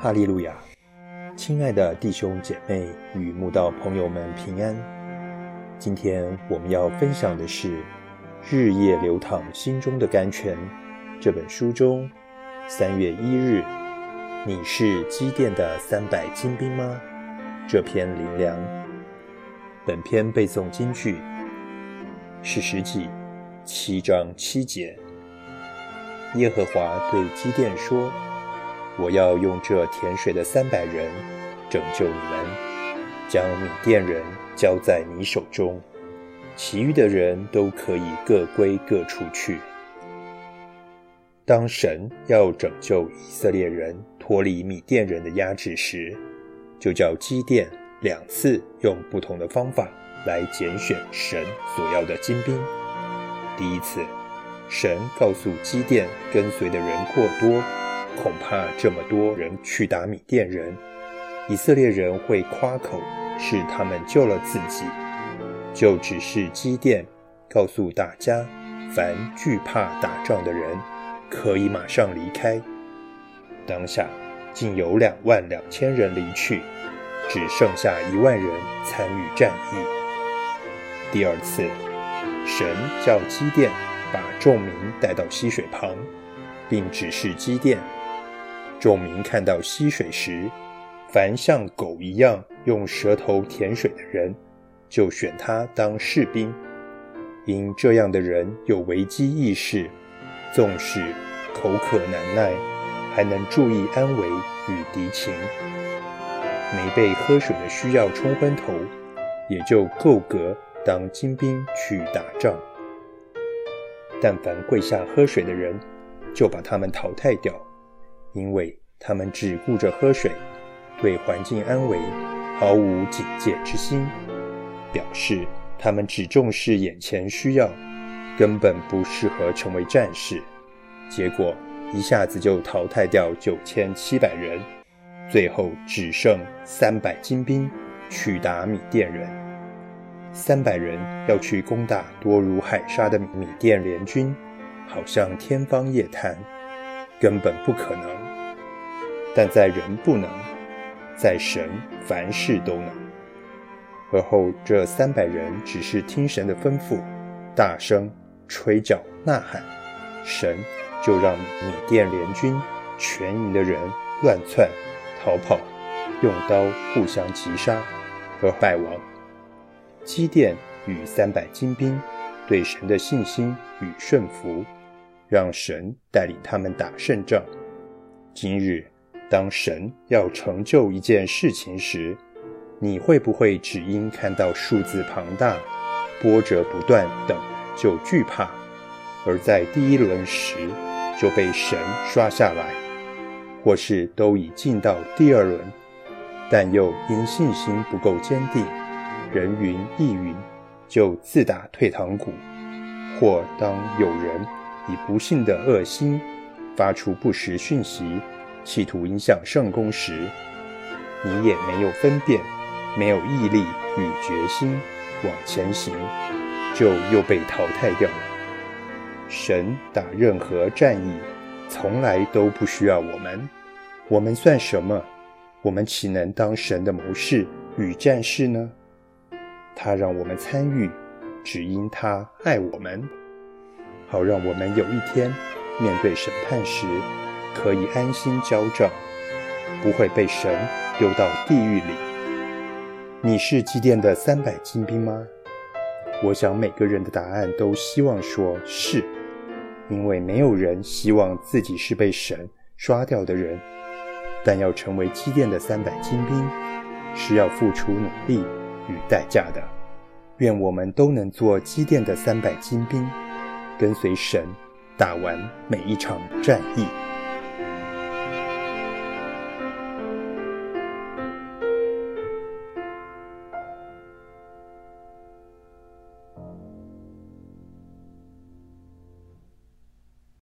哈利路亚！亲爱的弟兄姐妹与慕道朋友们平安。今天我们要分享的是《日夜流淌心中的甘泉》这本书中三月一日“你是积电的三百精兵吗？”这篇灵粮。本篇背诵金句是十记七章七节。耶和华对基甸说。我要用这甜水的三百人拯救你们，将米甸人交在你手中，其余的人都可以各归各处去。当神要拯救以色列人脱离米甸人的压制时，就叫基甸两次用不同的方法来拣选神所要的精兵。第一次，神告诉基甸跟随的人过多。恐怕这么多人去打米甸人，以色列人会夸口是他们救了自己，就只是基甸告诉大家，凡惧怕打仗的人可以马上离开。当下竟有两万两千人离去，只剩下一万人参与战役。第二次，神叫基甸把众民带到溪水旁，并指示基甸。众民看到溪水时，凡像狗一样用舌头舔水的人，就选他当士兵。因这样的人有危机意识，纵使口渴难耐，还能注意安危与敌情。没被喝水的需要冲昏头，也就够格当精兵去打仗。但凡跪下喝水的人，就把他们淘汰掉。因为他们只顾着喝水，对环境安危毫无警戒之心，表示他们只重视眼前需要，根本不适合成为战士。结果一下子就淘汰掉九千七百人，最后只剩三百精兵去打米甸人。三百人要去攻打多如海沙的米甸联军，好像天方夜谭。根本不可能，但在人不能，在神凡事都能。而后这三百人只是听神的吩咐，大声吹角呐喊，神就让米甸联军全营的人乱窜逃跑，用刀互相击杀而败亡。基甸与三百精兵对神的信心与顺服。让神带领他们打胜仗。今日，当神要成就一件事情时，你会不会只因看到数字庞大、波折不断等就惧怕，而在第一轮时就被神刷下来，或是都已进到第二轮，但又因信心不够坚定，人云亦云，就自打退堂鼓，或当有人。以不幸的恶心发出不实讯息，企图影响圣公时，你也没有分辨，没有毅力与决心往前行，就又被淘汰掉了。神打任何战役，从来都不需要我们，我们算什么？我们岂能当神的谋士与战士呢？他让我们参与，只因他爱我们。好让我们有一天面对审判时，可以安心交账，不会被神丢到地狱里。你是祭奠的三百精兵吗？我想每个人的答案都希望说是，因为没有人希望自己是被神刷掉的人。但要成为祭奠的三百精兵，是要付出努力与代价的。愿我们都能做祭奠的三百精兵。跟随神，打完每一场战役。